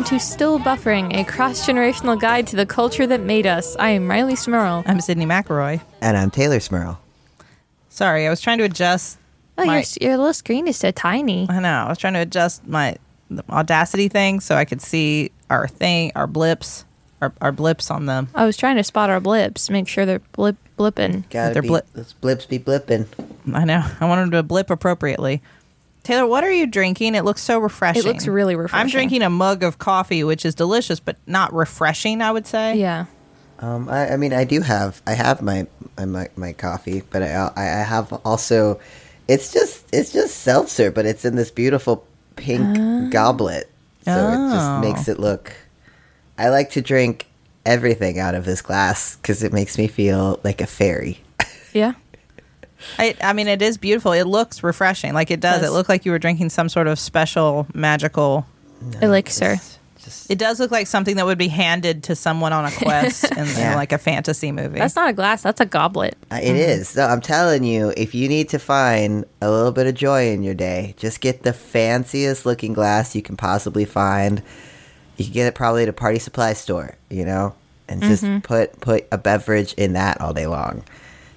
Hello and welcome to Still Buffering, a cross generational guide to the culture that made us. I am Riley Smurl. I'm Sydney McElroy. And I'm Taylor Smurl. Sorry, I was trying to adjust. Oh, my, your, your little screen is so tiny. I know. I was trying to adjust my the Audacity thing so I could see our thing, our blips, our, our blips on them. I was trying to spot our blips, make sure they're blip blipping. Gotta They're be, blip- those blips be blipping. I know. I want them to blip appropriately. Taylor, what are you drinking? It looks so refreshing. It looks really refreshing. I'm drinking a mug of coffee, which is delicious, but not refreshing. I would say. Yeah. Um, I, I mean, I do have, I have my my, my coffee, but I, I I have also, it's just it's just seltzer, but it's in this beautiful pink goblet, so it Oh. just makes it look. I like to drink everything out of this glass because it makes me feel like a fairy. Yeah. I, I mean, it is beautiful. It looks refreshing. Like it does. Does. It looked like you were drinking some sort of special magical Elixir. Just It does look like something that would be handed to someone on a quest in, in Yeah. like a fantasy movie. That's not a glass, that's a goblet. Uh, It is. So I'm telling you, if you need to find a little bit of joy in your day, just get the fanciest looking glass you can possibly find. You can get it probably at a party supply store, you know, and just put put a beverage in that all day long.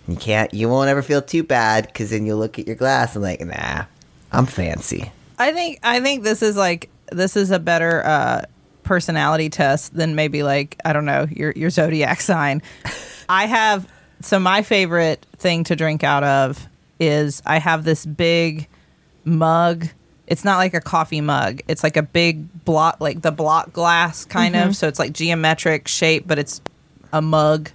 You can't. You won't ever feel too bad because then you'll look at your glass and like, nah, I'm fancy. I think I think this is like this is a better uh, personality test than maybe like I don't know your your zodiac sign. I have so my favorite thing to drink out of is I have this big mug. It's not like a coffee mug. It's like a big block, like the block glass kind of. So it's like geometric shape, but it's a mug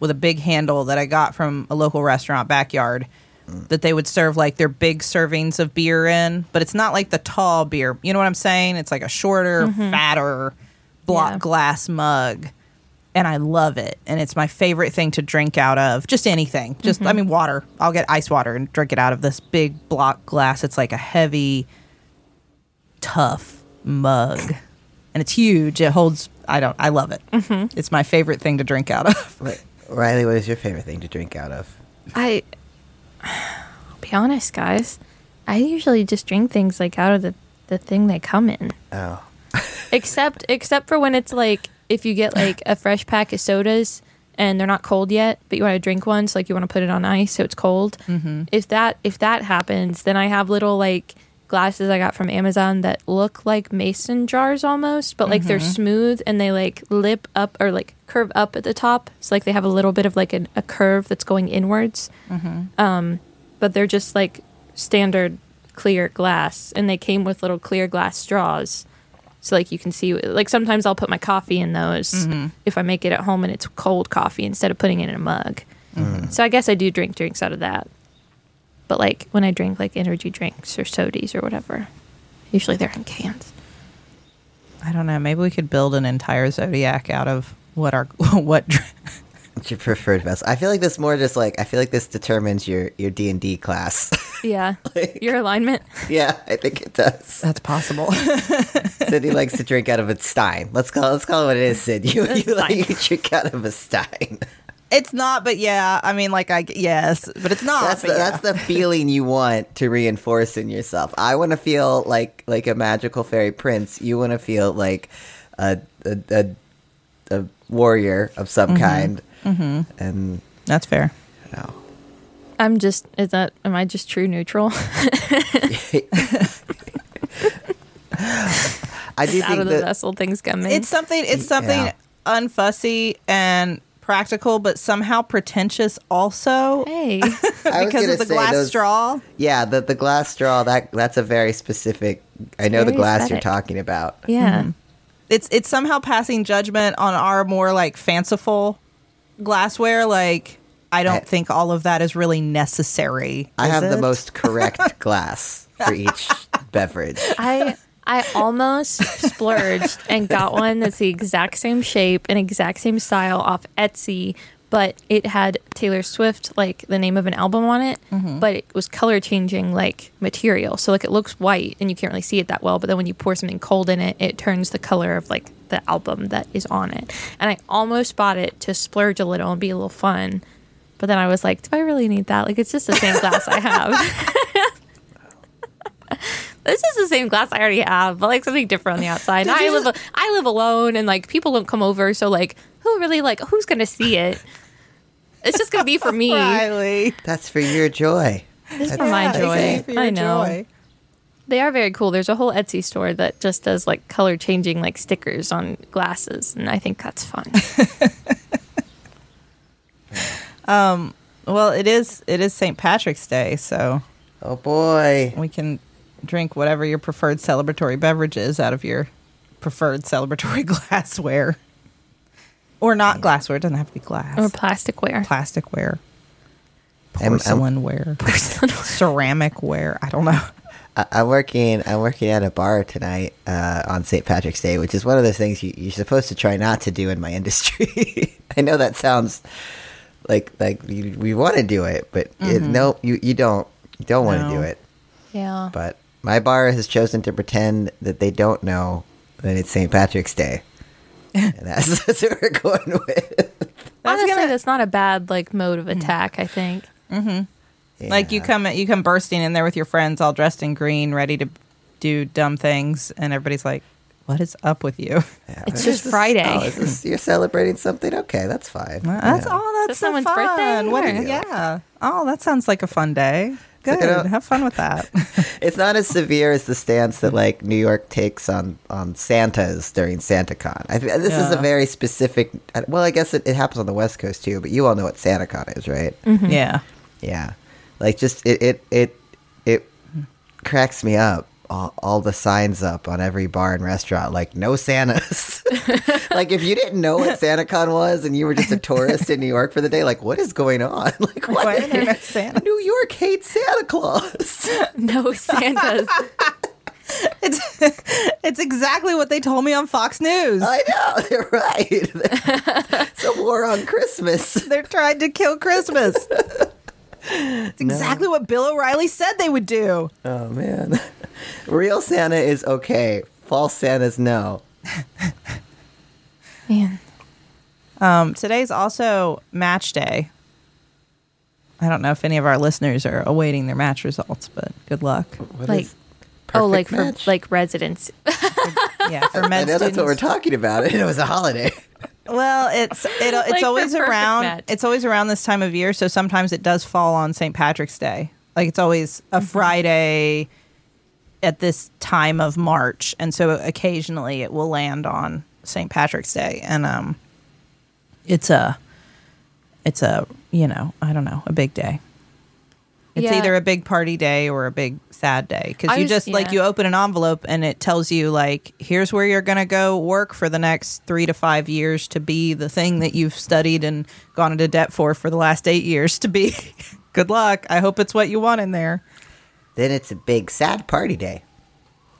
with a big handle that I got from a local restaurant backyard that they would serve like their big servings of beer in, but it's not like the tall beer. You know what I'm saying? It's like a shorter, mm-hmm. fatter block Yeah. glass mug. And I love it. And it's my favorite thing to drink out of. Just anything. Just, I mm-hmm. mean, water. I'll get ice water and drink it out of this big block glass. It's like a heavy, tough mug. And it's huge. It holds, I don't, I love it. Mm-hmm. It's my favorite thing to drink out of. Wait, Riley, what is your favorite thing to drink out of? I I'll be honest, guys. I usually just drink things like out of the, the thing they come in. Oh, except except for when it's like if you get like a fresh pack of sodas and they're not cold yet but you want to drink one so like you want to put it on ice so it's cold mm-hmm. if that if that happens then i have little like glasses i got from amazon that look like mason jars almost but like they're mm-hmm. smooth and they like lip up or like curve up at the top. So like they have a little bit of like an, a curve that's going inwards. Mm-hmm. Um but they're just like standard clear glass and they came with little clear glass straws. So like you can see like sometimes i'll put my coffee in those mm-hmm. if i make it at home and it's cold coffee instead of putting it in a mug. So i guess i do drink drinks out of that but like when i drink like energy drinks or sodies or whatever usually they're in cans I don't know. Maybe we could build an entire zodiac out of what our, what, dr- what's your preferred vessel? I feel like this more just like I feel like this determines your your D and D class. yeah Like- your alignment yeah, I think it does. that's possible. Sid he likes to drink out of a stein. Let's call let's call it what it is, Sid. You, you like Stein. you drink out of a stein. It's not, but yeah. I mean, like, I, yes, but it's not. That's the, yeah. that's the feeling you want to reinforce in yourself. I want to feel like like a magical fairy prince. You want to feel like a a, a, a warrior of some kind. Mm-hmm. And that's fair. you know, i'm just is that am i just true neutral I do out think of the that vessel things come in It's something, it's something Yeah. unfussy and practical, but somehow pretentious also hey because of the say glass those- straw. Yeah, the the glass straw that that's a very specific. I know the glass aesthetic. you're talking about. yeah mm-hmm. It's, it's somehow passing judgment on our more like fanciful glassware. Like, I don't I- think all of that is really necessary. I is have the most correct glass for each beverage. I I almost splurged and got one that's the exact same shape and exact same style off Etsy, but it had Taylor Swift like the name of an album on it, mm-hmm. but it was color changing like material. So like it looks white and you can't really see it that well, but then when you pour something cold in it, it turns the color of like the album that is on it. And I almost bought it to splurge a little and be a little fun. But then I was like, do I really need that? Like it's just the same glass I have. this is the same glass I already have, but like something different on the outside. And I live I live alone, and like people don't come over, so like who really like who's gonna see it? It's just gonna be for me. Riley. That's for your joy. It's for my Yeah, joy. For your I know. joy. They are very cool. There's a whole Etsy store that just does like color changing like stickers on glasses, and I think that's fun. um, Well, it is it is St. Patrick's Day, so Oh boy. we can drink whatever your preferred celebratory beverage is out of your preferred celebratory glassware. Or not glassware, it doesn't have to be glass. or plasticware. plasticware. I'm- I'm- Porcelainware. Ceramicware. I don't know. I- I'm working. I'm working at a bar tonight uh, on St. Patrick's Day, which is one of those things you, you're supposed to try not to do in my industry. I know that sounds like like you, we want to do it, but it, no, you you don't. You don't want to No. do it. Yeah. But my bar has chosen to pretend that they don't know that it's St. Patrick's Day, and that's, that's what we're going with. Honestly, gonna- that's not a bad like mode of hmm. attack. I think. Mm-hmm. Like you come you come bursting in there with your friends all dressed in green, ready to do dumb things, and everybody's like, What is up with you? Yeah, It's this just is- Friday. oh, is this- you're celebrating something? Okay, that's fine. That's Yeah. oh, that's Is it so someone's fun. birthday, What or- is- yeah. Oh, that sounds like a fun day. Good. you Have fun with that. It's not as severe as the stance that like New York takes on on Santas during SantaCon. I th- this is a very specific. uh, Well, I guess it, it happens on the West Coast too, but you all know what SantaCon is, right? yeah. Yeah, like just it it it it cracks me up. All, all the signs up on every bar and restaurant, like no Santas. like if you didn't know what SantaCon was and you were just a tourist in New York for the day, like what is going on? Like what? Why are there no Santa? New York hates Santa Claus. No Santas. It's it's exactly what they told me on Fox News. I know, they're right. it's a war on Christmas. They're trying to kill Christmas. It's exactly what Bill O'Reilly said they would do. Oh man. Real Santa is okay. False Santa's no. Man. Um, today's also match day. I don't know if any of our listeners are awaiting their match results, but good luck. What Like- is Oh, like perfect match? For like residents. Yeah, for I med know that's what we're talking about. It was a holiday. Well, it's it, it's Like always around. match. It's always around this time of year, so sometimes it does fall on St. Patrick's Day. Like it's always a Friday at this time of March, and so occasionally it will land on St. Patrick's Day, and um, it's a it's a you know I don't know a big day. It's Yeah. either a big party day or a big sad day because you was- just like you open an envelope and it tells you like here's where you're gonna go work for the next three to five years to be the thing that you've studied and gone into debt for for the last eight years to be. Good luck. I hope it's what you want in there. then it's a big sad party day.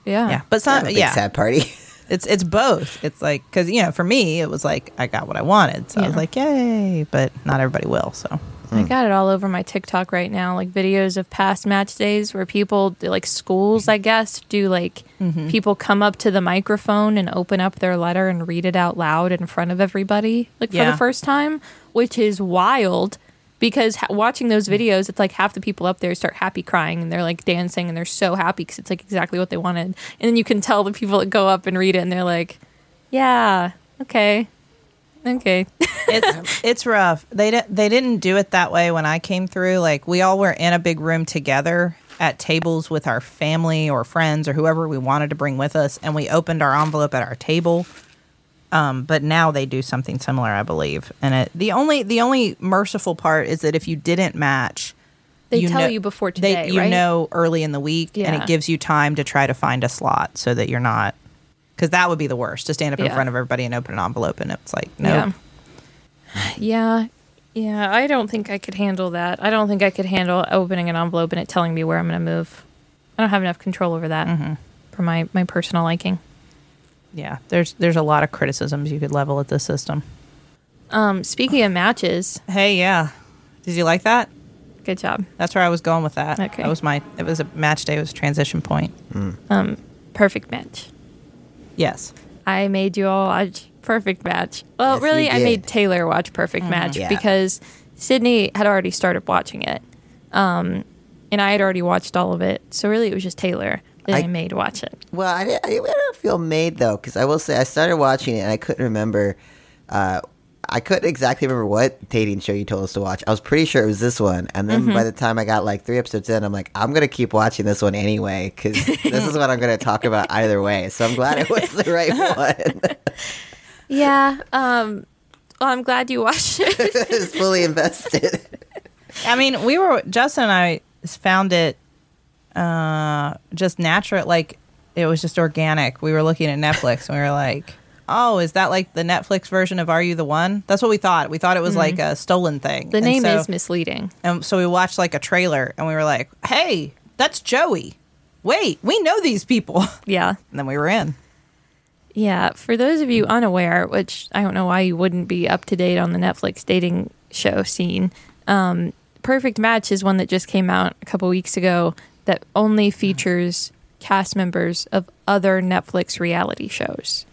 Yeah. Yeah, but some a big yeah, sad party. it's it's both. It's like because you know for me it was like I got what I wanted, so I was like yay, but not everybody will. So I got it all over my TikTok right now, like videos of past match days where people, like schools, I guess, do like Mm-hmm. people come up to the microphone and open up their letter and read it out loud in front of everybody, like for the first time, which is wild because ha- watching those videos, it's like half the people up there start happy crying and they're like dancing and they're so happy because it's like exactly what they wanted. And then you can tell the people that go up and read it and they're like, yeah, okay, okay. it's it's rough. They di- they didn't do it that way when I came through. Like we all were in a big room together at tables with our family or friends or whoever we wanted to bring with us, and we opened our envelope at our table. Um, but now they do something similar, I believe. And it, the only the only merciful part is that if you didn't match, They tell know- you before they- today, you right? know early in the week, and it gives you time to try to find a slot so that you're not. Because that would be the worst to stand up in front of everybody and open an envelope, and it's like no. Yeah. Yeah. Yeah, I don't think I could handle that. I don't think I could handle opening an envelope and it telling me where I'm going to move. I don't have enough control over that Mm-hmm. for my, my personal liking. yeah there's there's a lot of criticisms you could level at this system Um, speaking of matches, hey yeah did you like that good job. that's where i was going with that Okay. that was my it was a match day it was a transition point Um, perfect match. Yes I made you all watch Perfect Match. Well, Yes, really, I made. Taylor watch Perfect Match Yeah. because Sydney had already started watching it. Um, and I had already watched all of it. So really, it was just Taylor. feeling I- made watch it. Well, I, didn't- I, don't feel made though, because I will say I started watching it and I couldn't remember. Uh, I couldn't exactly remember what dating show you told us to watch. I was pretty sure it was this one, and then by the time I got like three episodes in, I'm like, I'm gonna keep watching this one anyway because this is what I'm gonna talk about either way. So I'm glad it was the right one. Yeah. Um. Well, I'm glad you watched it. it's fully invested. I mean, we were Justin and I found it uh just natural like it was just organic. We were looking at Netflix and we were like, "Oh, is that like the Netflix version of Are You the One?" That's what we thought. We thought it was like a stolen thing. Mm-hmm. The And name so- is misleading. And so we watched like a trailer and we were like, "Hey, that's Joey. Wait, we know these people." Yeah. And then we were in. Yeah, for those of you unaware, which I don't know why you wouldn't be up to date on the Netflix dating show scene, um, Perfect Match is one that just came out a couple weeks ago that only features cast members of other Netflix reality shows.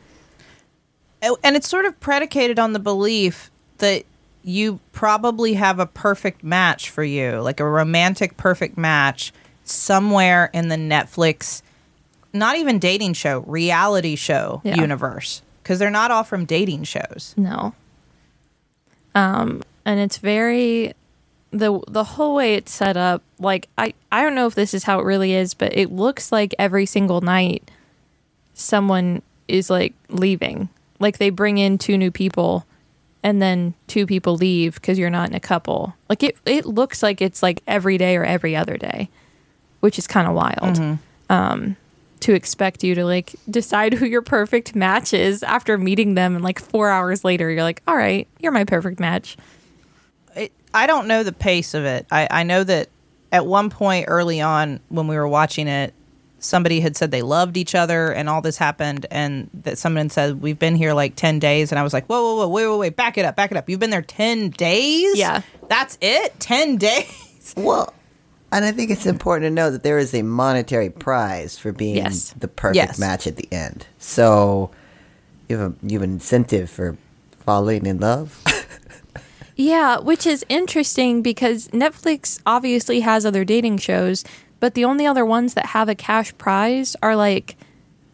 And it's sort of predicated on the belief that you probably have a perfect match for you, like a romantic perfect match somewhere in the Netflix, not even dating show, reality show Yeah. universe. Because they're not all from dating shows. No. Um, and it's very the the whole way it's set up. Like I I don't know if this is how it really is, but it looks like every single night someone is like leaving. Like they bring in two new people and then two people leave because you're not in a couple. Like it it looks like it's like every day or every other day, which is kind of wild. Um, to expect you to like decide who your perfect match is after meeting them and like four hours later you're like all right you're my perfect match it, I don't know the pace of it. I, I know that at one point early on when we were watching it, somebody had said they loved each other and all this happened and that someone said we've been here like 10 days and I was like, whoa, whoa, whoa, wait, wait, wait, back it up, back it up. You've been there 10 days? Yeah. That's it? 10 days? well, and I think it's important to know that there is a monetary prize for being Yes. the perfect Yes. match at the end. So you have a, you have an incentive for falling in love. yeah which is interesting because netflix obviously has other dating shows but the only other ones that have a cash prize are like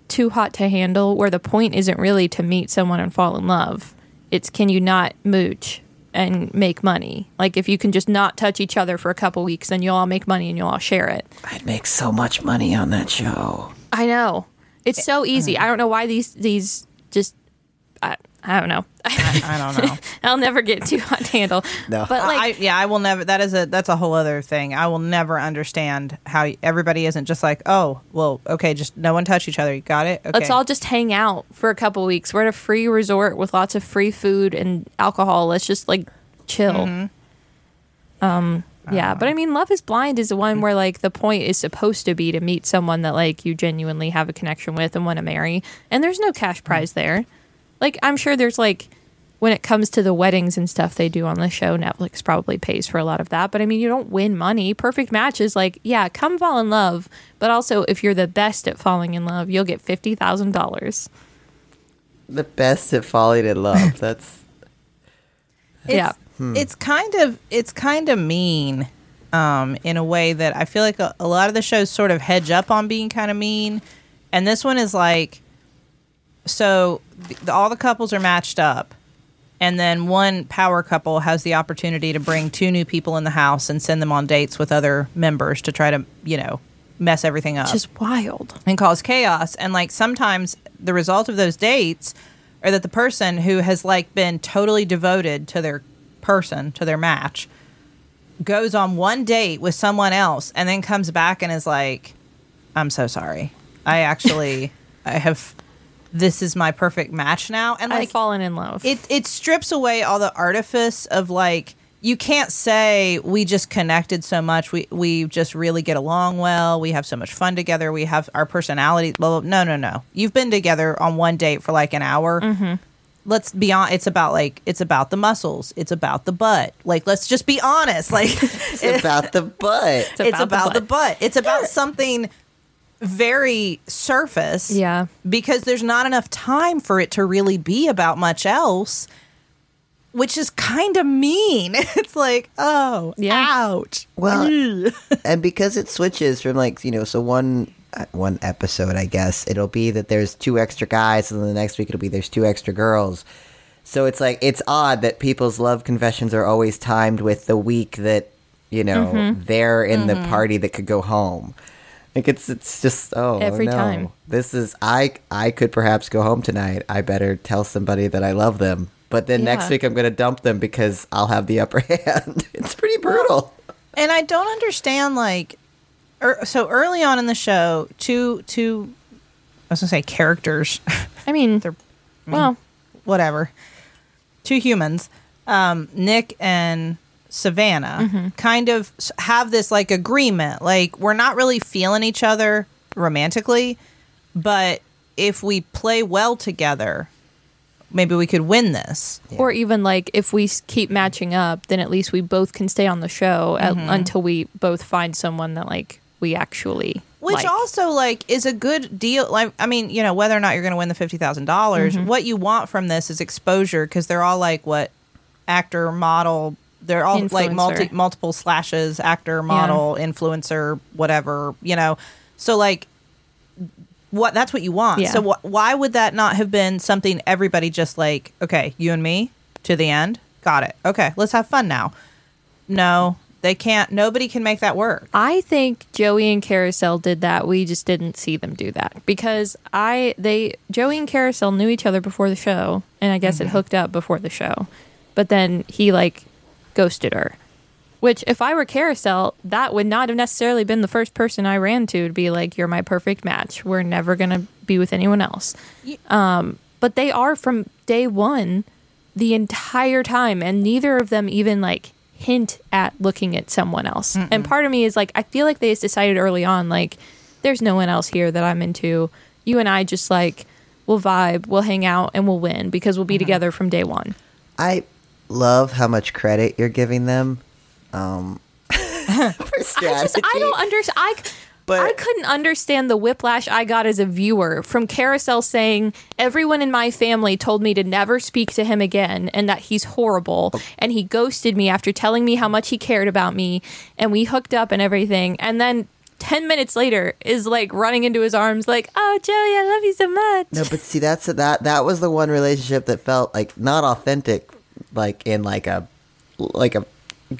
too hot to handle where the point isn't really to meet someone and fall in love it's can you not mooch and make money like if you can just not touch each other for a couple weeks then you'll all make money and you'll all share it I'd make so much money on that show. I know. It's eh, so easy. Mm. I don't know why these these just I, I don't know. I don't know. I'll never get too hot to handle. No. But like I, yeah, I will never. That is a that's a whole other thing. I will never understand how everybody isn't just like, oh, well, okay, just no one touch each other. You got it. Okay. let's all just hang out for a couple weeks. We're at a free resort with lots of free food and alcohol. Let's just like chill. Mm-hmm. Um yeah, but I mean Love is Blind is the one where like the point is supposed to be to meet someone that like you genuinely have a connection with and want to marry. And there's no cash prize there. Like I'm sure there's like when it comes to the weddings and stuff they do on the show, Netflix probably pays for a lot of that. But I mean, you don't win money. Perfect match is like, yeah, come fall in love. But also, if you're the best at falling in love, you'll get fifty thousand dollars. The best at falling in love. That's It's, Yeah. It's kind of it's kind of mean um, in a way that I feel like a, a lot of the shows sort of hedge up on being kind of mean, and this one is like so the, all the couples are matched up, and then one power couple has the opportunity to bring two new people in the house and send them on dates with other members to try to you know mess everything up Just wild. and cause chaos. And like sometimes the result of those dates are that the person who has like been totally devoted to their person, to their match, goes on one date with someone else and then comes back and is like, I'm so sorry. I actually I have this is my perfect match now. And I've fallen in love. it it strips away all the artifice of like you can't say we just connected so much we we just really get along well we have so much fun together we have our personalities blah, blah. no no no you've been together on one date for like an hour Mm-hmm. let's be on it's about like it's about the muscles it's about the butt like let's just be honest like it's about the butt. It's it's about the butt. butt it's about something very surface Yeah. because there's not enough time for it to really be about much else which is kind of mean it's like oh Yeah. ouch Well, and because it switches from like you know, so one uh, one episode, I guess. It'll be that there's two extra guys, and then the next week it'll be there's two extra girls. So it's like it's odd that people's love confessions are always timed with the week that you know Mm-hmm. they're in the party that could go home. Like it's it's just oh Every no. time. This is I I could perhaps go home tonight. I better tell somebody that I love them. But then next week I'm gonna dump them because I'll have the upper hand. it's pretty brutal. And I don't understand like er, so early on in the show, two two I was gonna say characters, I mean, They're- well, whatever. Two humans, um, Nick and Savannah, kind of have this like agreement. Like we're not really feeling each other romantically, but if we play well together, maybe we could win this. or even like if we keep matching up, then at least we both can stay on the show Mm-hmm. until we both find someone that like we actually Which like. also like is a good deal. Like I mean, you know, whether or not you're going to win the $50000 Mm-hmm. what you want from this is exposure because they're all like what actor, model. They're all like multi multiple slashes, actor, model, influencer, whatever. You know, so like what that's what you want. Yeah. So wh- why would that not have been something everybody just like okay, you and me to the end, got it. Okay, let's have fun now. No, they can't. Nobody can make that work. I think Joey and Kariselle did that. We just didn't see them do that because I they Joey and Kariselle knew each other before the show, and I guess it mm-hmm. hooked up before the show. But then he like ghosted her. Which, if I were Kariselle, that would not have necessarily been the first person I ran to to be like, "You're my perfect match. We're never gonna be with anyone else." Um, but they are from day one, the entire time, and neither of them even like hint at looking at someone else. And part of me is like, I feel like they just decided early on, like, there's no one else here that I'm into. You and I just like we'll vibe, we'll hang out, and we'll win because we'll be together from day one. I love how much credit you're giving them um, for strategy. I just I don't understand. I But- I couldn't understand the whiplash I got as a viewer from Kariselle saying everyone in my family told me to never speak to him again and that he's horrible and he ghosted me after telling me how much he cared about me and we hooked up and everything and then 10 minutes later is like running into his arms like oh Joey I love you so much No, but see, that's that. That was the one relationship that felt like not authentic, like in like a like a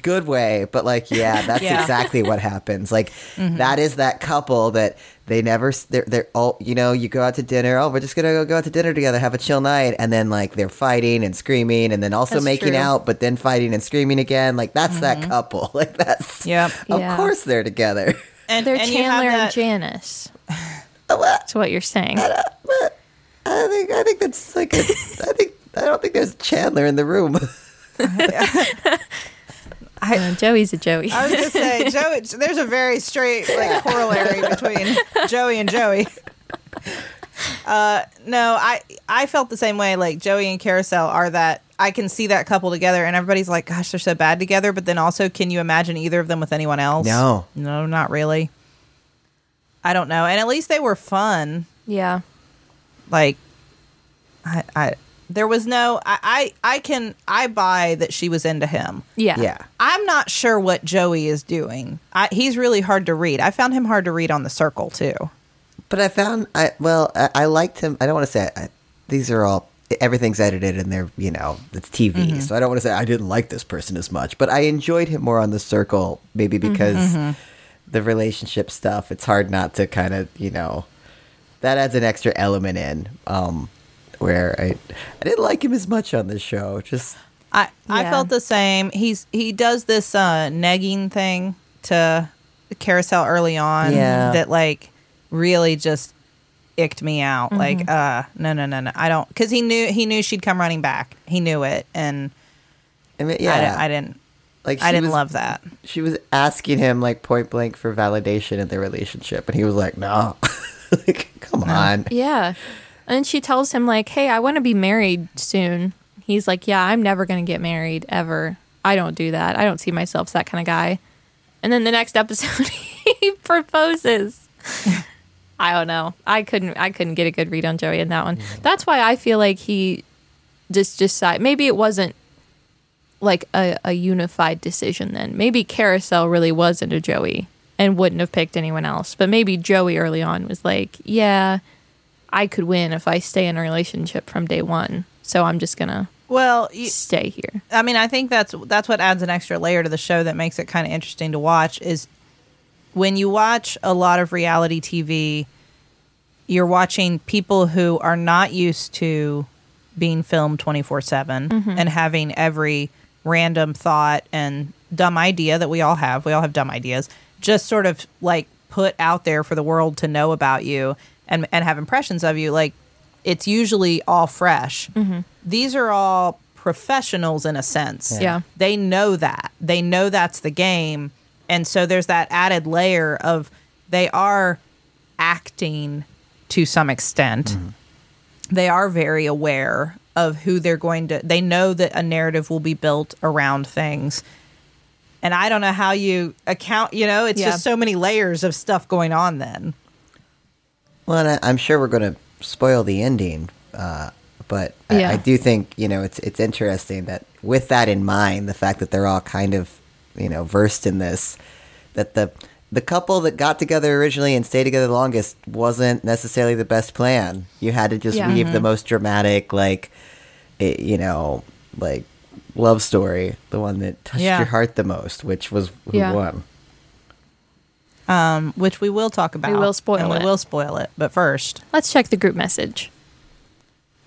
good way, but like yeah, that's Yeah. exactly what happens. Like mm-hmm. that is that couple that they never they're they're all you know you go out to dinner. Oh, we're just gonna go, go out to dinner together, have a chill night, and then like they're fighting and screaming, and then also That's making true. out, but then fighting and screaming again. Like that's that mm-hmm. couple. Like that's Yep. Of Yeah. course they're together. And they're and you have Chandler and Janice What? that's what you're saying But I think I think that's like a, I think I don't think there's Chandler in the room. I, Uh, Joey's a Joey I was gonna say, Joey. There's a very straight like corollary between Joey and Joey. Uh, no, I I felt the same way. Like Joey and Kariselle are that I can see that couple together, and everybody's like, "Gosh, they're so bad together." But then also, can you imagine either of them with anyone else? No. no, not really. I don't know, and at least they were fun. yeah Like, I, I there was no. I, I I can I buy that she was into him. yeah yeah. I'm not sure what Joey is doing. I, he's really hard to read. I found him hard to read on the circle too. But I found I well I, I liked him. I don't want to say I, these are all everything's edited and they're you know it's TV, Mm-hmm. so I don't want to say I didn't like this person as much. But I enjoyed him more on the circle, maybe Mm-hmm, because the relationship stuff. It's hard not to kind of you know that adds an extra element in. Um, where I I didn't like him as much on this show. Just I I felt the same. He's he does this uh, negging thing to Kariselle early on Yeah. that like really just icked me out. Like uh no no no no I don't because he knew he knew she'd come running back. He knew it and I mean, yeah, di- I didn't like I didn't was- love that. She was asking him like point blank for validation in their relationship, and he was like, "No, like, come on." Yeah. And she tells him like, "Hey, I want to be married soon." He's like, "Yeah, I'm never going to get married ever. I don't do that. I don't see myself as that kind of guy." And then the next episode he proposes. I don't know. I couldn't I couldn't get a good read on Joey in that one. Mm-hmm. That's why I feel like he just decide maybe it wasn't like a, a unified decision then. Maybe Kariselle really was into Joey and wouldn't have picked anyone else. But maybe Joey early on was like, yeah, I could win if I stay in a relationship from day one. So I'm just gonna Well, you, stay here. I mean, I think that's that's what adds an extra layer to the show that makes it kind of interesting to watch. Is when you watch a lot of reality TV, you're watching people who are not used to being filmed 24 7 mm-hmm. and having every random thought and dumb idea that we all have. We all have dumb ideas, just sort of like put out there for the world to know about you and, and have impressions of you. Like it's usually all fresh. Mm-hmm. These are all professionals in a sense. Yeah. They know that. They know that's the game. And so there's that added layer of they are acting to some extent. Mm-hmm. They are very aware of who they're going to they know that a narrative will be built around things. And I don't know how you account, you know, it's Yeah. just so many layers of stuff going on then. Well, and I, I'm sure we're going to spoil the ending, uh, but I, Yeah. I do think you know it's it's interesting that with that in mind, the fact that they're all kind of you know versed in this, that the the couple that got together originally and stayed together the longest wasn't necessarily the best plan. You had to just Yeah. weave the most dramatic, like it, you know, like love story, the one that touched Yeah. your heart the most, which was who Yeah. won. Um, which we will talk about. We will spoil and it. We will spoil it. But first, Let's check the group message.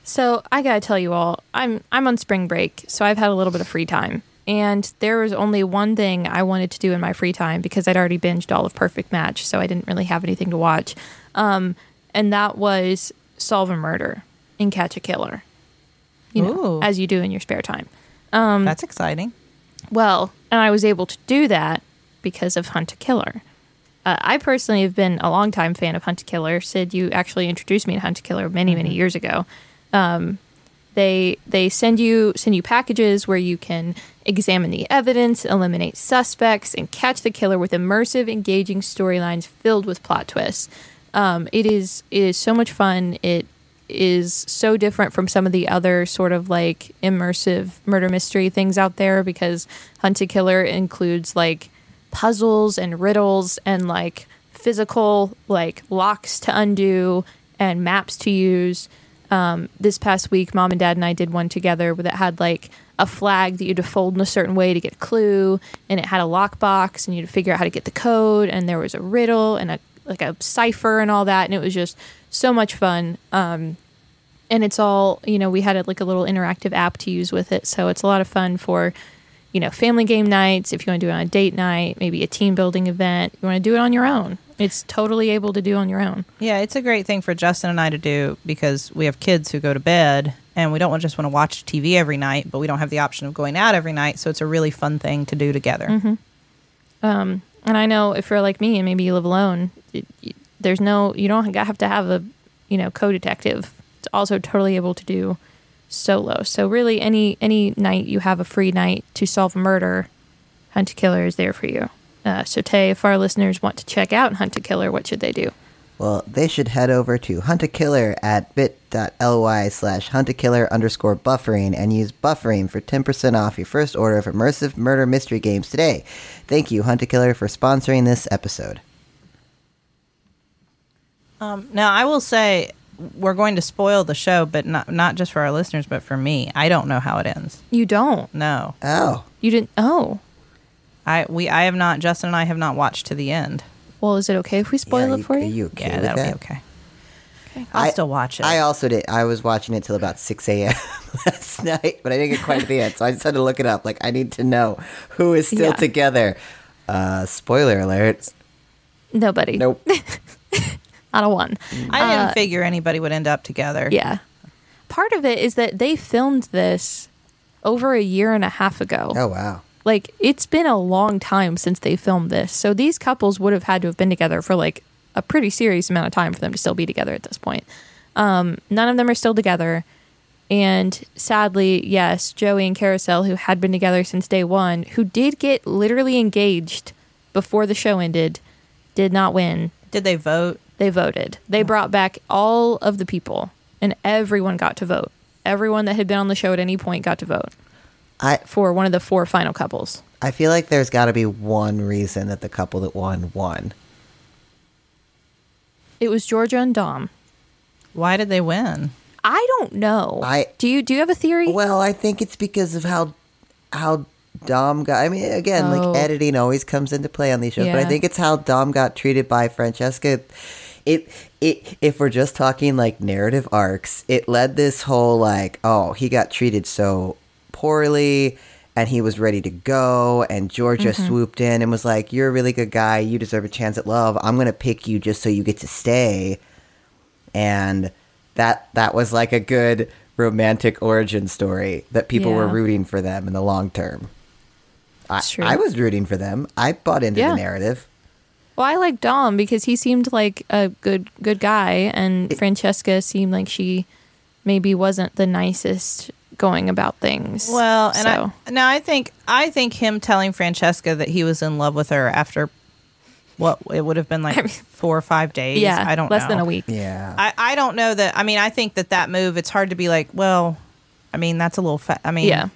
So I gotta tell you all, I'm I'm on spring break, so I've had a little bit of free time, and there was only one thing I wanted to do in my free time because I'd already binged all of Perfect Match, so I didn't really have anything to watch, um, and that was solve a murder and catch a killer. You know, Ooh. as you do in your spare time. that's exciting. Well, and I was able to do that because of Hunt a Killer. Uh, I personally have been a longtime fan of Hunt a Killer. Sid, you actually introduced me to Hunt a Killer many, many years ago. Um, they they send you send you packages where you can examine the evidence, eliminate suspects, and catch the killer with immersive, engaging storylines filled with plot twists. Um, it is it is so much fun. It is so different from some of the other sort of like immersive murder mystery things out there because Hunt a Killer includes like puzzles and riddles and like physical like locks to undo and maps to use. Um, this past week, mom and dad and I did one together that had like a flag that you had to fold in a certain way to get a clue, and it had a lockbox, and you had to figure out how to get the code, and there was a riddle and a like a cipher and all that, and it was just so much fun. Um, and it's all you know we had a, like a little interactive app to use with it so it's a lot of fun for you know family game nights if you want to do it on a date night maybe a team building event you want to do it on your own it's totally able to do on your own Yeah, it's a great thing for Justin and I to do because we have kids who go to bed and we don't just want to watch TV every night, but we don't have the option of going out every night. So it's a really fun thing to do together. Mm-hmm. and i know if you're like me and maybe you live alone it, there's no you don't have to have a you know co-detective it's also totally able to do solo so really any any night you have a free night to solve a murder hunt a killer is there for you uh, so tay if our listeners want to check out hunt a killer what should they do Well, they should head over to Hunt a Killer at bit.ly slash hunt a killer underscore buffering and use buffering for 10% off your first order of immersive murder mystery games today. Thank you, Hunt a Killer, for sponsoring this episode. Um, now, I will say we're going to spoil the show, but not not just for our listeners, but for me. I don't know how it ends. you don't No, Oh. you didn't oh I we I have not. Justin and I have not watched to the end. well is it okay if we spoil Yeah, it for you? are you, you okay yeah, with that'll that? be okay. I'll I- still watch it. I also did. I was watching it till about 6 a.m. last night, but I didn't get quite to the end, so I just had to look it up. Like, I need to know who is still Yeah. together. Uh, spoiler alert. nobody Nope. not a one I didn't Uh, figure anybody would end up together. Yeah. Part of it is that they filmed this over a year and a half ago. oh, wow. Like, it's been a long time since they filmed this. So these couples would have had to have been together for like a pretty serious amount of time for them to still be together at this point. Um, none of them are still together. And sadly, yes, Joey and Kariselle, who had been together since day one, who did get literally engaged before the show ended, did not win Did they vote? They voted. They brought back all of the people, and everyone got to vote. Everyone that had been on the show at any point got to vote I for one of the four final couples. I feel like there's got to be one reason that the couple that won won. It was Georgia and Dom. Why did they win? I don't know. I- do you do you have a theory? Well, I think it's because of how how Dom got. I mean, again, Oh. like editing always comes into play on these shows, but I Yeah. think it's how Dom got treated by Francesca. It it if we're just talking like narrative arcs, it led this whole like, oh, he got treated so poorly. And he was ready to go, and Georgia Mm-hmm. swooped in and was like, "You're a really good guy. You deserve a chance at love. I'm gonna pick you just so you get to stay." and that that was like a good romantic origin story that people were rooting for them in the long term. I, I was rooting for them. I bought into Yeah. the narrative. Well, I like Dom because he seemed like a good good guy, and Francesca seemed like she maybe wasn't the nicest going about things. Well, and so I now I think I think him telling Francesca that he was in love with her after what it would have been like I mean- four or five days. yeah, I don't less know. than a week. Yeah. I, I don't know that. I mean, I think that that move. It's hard to be like, well, I mean, that's a little. Fa- I mean, Yeah,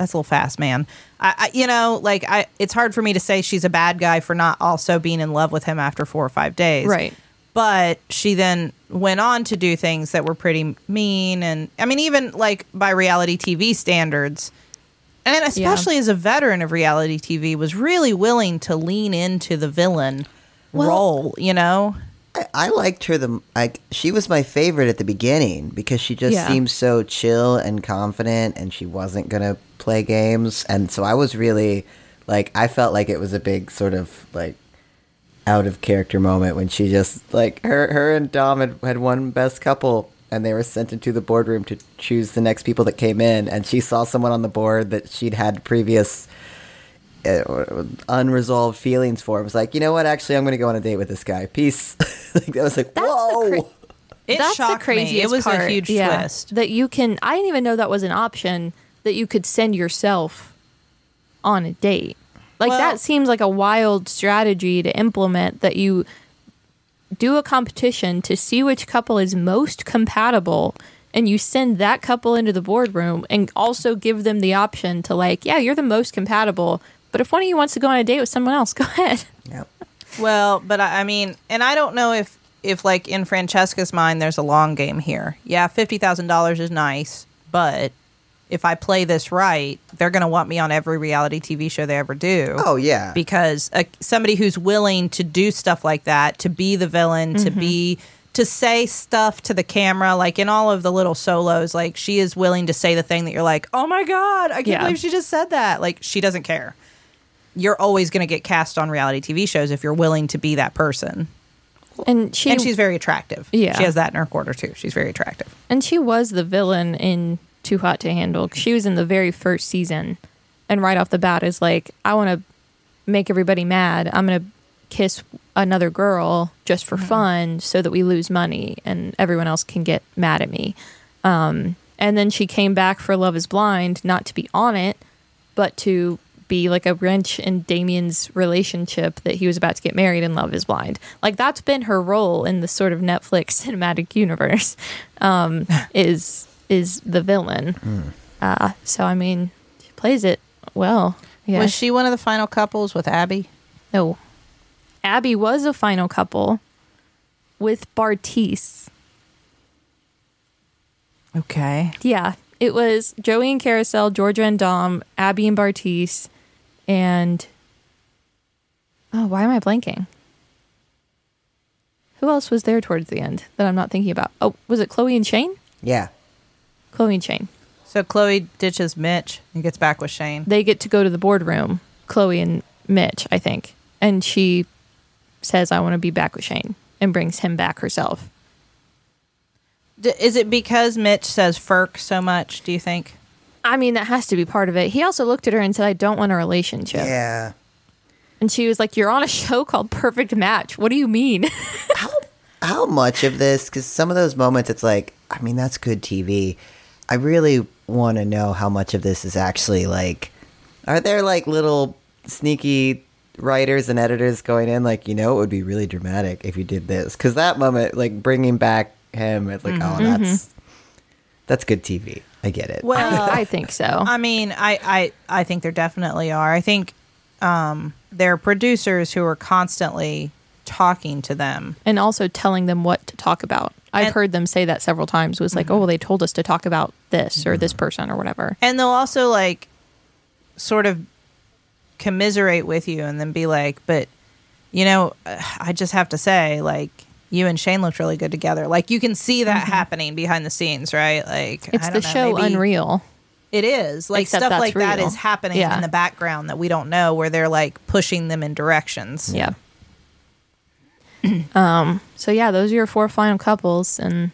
that's a little fast, man. I, I, you know, like I, it's hard for me to say she's a bad guy for not also being in love with him after four or five days, right. But she then went on to do things that were pretty mean, and I mean, even like by reality TV standards, and especially as a veteran of reality TV, was really willing to lean into the villain role. You know, I, I liked her the like she was my favorite at the beginning because she just Yeah. seemed so chill and confident and she wasn't gonna play games and so I was really like I felt like it was a big sort of like out of character moment when she just like her her and Dom had, had won best couple and they were sent into the boardroom to choose the next people that came in and she saw someone on the board that she'd had previous Uh, unresolved feelings for. It was like, you know what? Actually, I'm going to go on a date with this guy. Peace. like, I was like, That's the whoa. cra- it That's shocked the craziest me. It was part. a huge yeah, twist. that you can. I didn't even know that was an option that you could send yourself on a date. Like Well- that seems like a wild strategy to implement. That you do a competition to see which couple is most compatible. And you send that couple into the boardroom and also give them the option to, like, yeah, you're the most compatible. But if one of you wants to go on a date with someone else, go ahead. Yep. Well, but I, I mean, and I don't know if if like in Francesca's mind, there's a long game here. Yeah, fifty thousand dollars is nice, but if I play this right, they're going to want me on every reality TV show they ever do. Oh, yeah. because uh, somebody who's willing to do stuff like that, to be the villain, to be to say stuff to the camera, like in all of the little solos, like she is willing to say the thing that you're like, oh my god, I can't Yeah. believe she just said that. Like she doesn't care. You're always going to get cast on reality TV shows if you're willing to be that person. And she and she's very attractive. Yeah. she has that in her quarter too. She's very attractive. And she was the villain in Too Hot to Handle. She was in the very first season, and right off the bat is like, I want to make everybody mad. I'm gonna kiss another girl just for fun, so that we lose money and everyone else can get mad at me. Um, and then she came back for Love Is Blind, not to be on it, but to be like a wrench in Damien's relationship that he was about to get married in Love Is Blind. Like that's been her role in the sort of Netflix cinematic universe. Um, is is the villain. Uh, so I mean, she plays it well. Yeah. Was she one of the final couples with Abby? no. Abby was a final couple with Bartise. Okay. Yeah, it was Joey and Kariselle, Georgia and Dom, Abby and Bartise, and oh, why am I blanking? Who else was there towards the end that I'm not thinking about? Oh, was it Chloe and Shayne? Yeah. Chloe and Shayne. So Chloe ditches Mitch and gets back with Shayne. They get to go to the boardroom. Chloe and Mitch, I think, and she says, "I want to be back with Shayne," and brings him back herself. D- is it because Mitch says "ferk" so much? Do you think? I mean, that has to be part of it. He also looked at her and said, "I don't want a relationship." Yeah. And she was like, "You're on a show called Perfect Match. What do you mean?" How much of this? Because some of those moments, it's like, I mean, that's good TV. I really want to know how much of this is actually like. Are there like little sneaky writers and editors going in, like, you know, it would be really dramatic if you did this? Because that moment, like bringing back him, it's like, oh, mm-hmm. that's mm-hmm. that's good TV. I get it. Well, I think so. I mean, I, I, I think there definitely are. I think um, there are producers who are constantly talking to them. and also telling them what to talk about. I've And- heard them say that several times. Was like, oh, well, they told us to talk about this or this person or whatever. And they'll also like sort of commiserate with you and then be like, but you know, uh, I just have to say, like, you and Shayne looked really good together. Like, you can see that happening behind the scenes, right? Like, Mm-hmm. It's the know, show Unreal. It is like Except stuff like that real. is happening Yeah. in the background that we don't know, where they're like pushing them in directions. Yeah. um. So yeah, those are your four final couples, and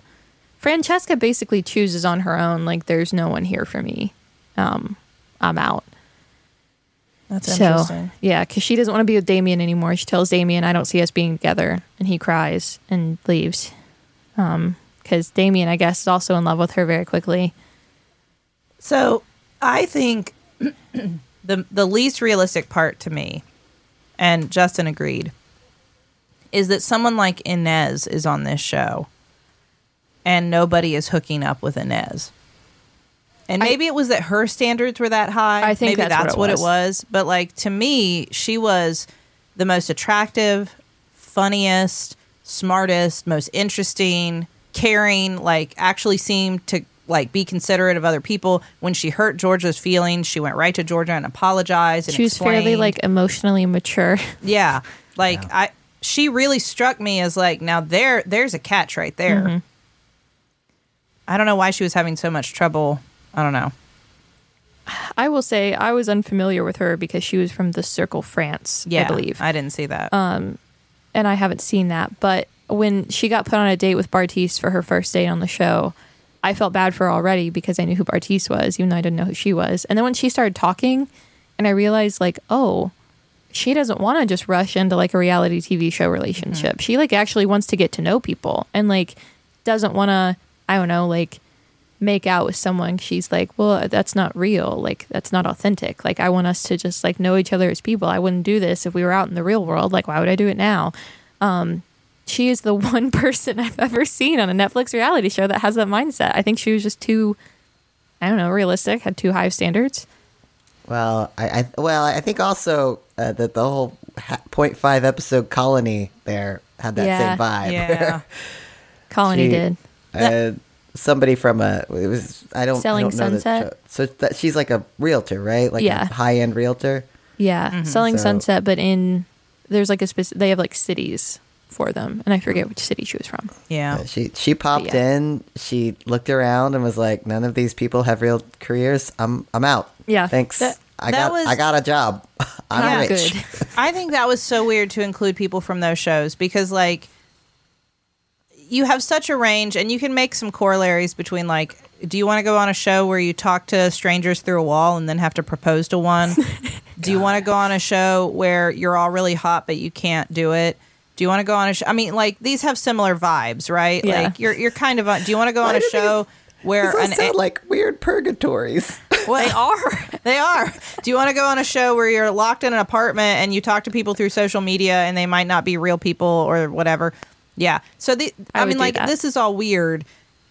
Francesca basically chooses on her own. Like, there's no one here for me. Um, I'm out. That's So interesting. yeah, because she doesn't want to be with Damian anymore. She tells Damian, "I don't see us being together," and he cries and leaves. Um, because Damian, I guess, is also in love with her very quickly. So I think the the least realistic part to me, and Justin agreed, is that someone like Ines is on this show, and nobody is hooking up with Ines. And I- maybe it was that her standards were that high. I think maybe that's what it what it was. But like to me, she was the most attractive, funniest, smartest, most interesting, caring. Like actually seemed to like be considerate of other people. When she hurt Georgia's feelings, she went right to Georgia and apologized. And She was fairly like emotionally mature. Yeah. Like I she really struck me as like now there there's a catch right there. Mm-hmm. I don't know why she was having so much trouble. I don't know. I will say I was unfamiliar with her because she was from the Circle France, Yeah. I believe. I didn't see that. Um, and I haven't seen that. But when she got put on a date with Bartise for her first date on the show, I felt bad for her already because I knew who Bartise was, even though I didn't know who she was. And then when she started talking, and I realized like, oh, she doesn't want to just rush into like a reality TV show relationship. Mm-hmm. She like actually wants to get to know people and like doesn't want to, I don't know, like make out with someone. She's like, well, that's not real. Like that's not authentic. Like I want us to just like know each other as people. I wouldn't do this if we were out in the real world. Like why would I do it now? Um, she is the one person I've ever seen on a Netflix reality show that has that mindset. I think she was just too, I don't know, realistic, had too high standards. Well, I, I well, I think also uh, that the whole ha- 0.5 episode colony there had that Yeah. same vibe. yeah. Colony She- did. uh, somebody from a it was I don't I Selling don't know the Sunset? show. so that she's like a realtor, right? Like Yeah. a high end realtor. Yeah, selling Mm-hmm. So- sunset, but in there's like a specific. They have like cities for them, and I forget which city she was from. Yeah. Uh, She she popped Yeah. in, she looked around and was like, "None of these people have real careers. I'm I'm out. Yeah. thanks. That- I that got was- I got a job. I'm Not rich. good. I think that was so weird to include people from those shows because like you have such a range and you can make some corollaries between like do you want to go on a show where you talk to strangers through a wall and then have to propose to one? do you want to go on a show where you're all really hot but you can't do it? Do you want to go on a show? I mean, like these have similar vibes, right? Yeah. Like you're you're kind of on. Do you want to go on a show where These an sound like weird purgatories. well, they are. They are. Do you want to go on a show where you're locked in an apartment and you talk to people through social media and they might not be real people or whatever? Yeah. So the I I, mean like that. this is all weird.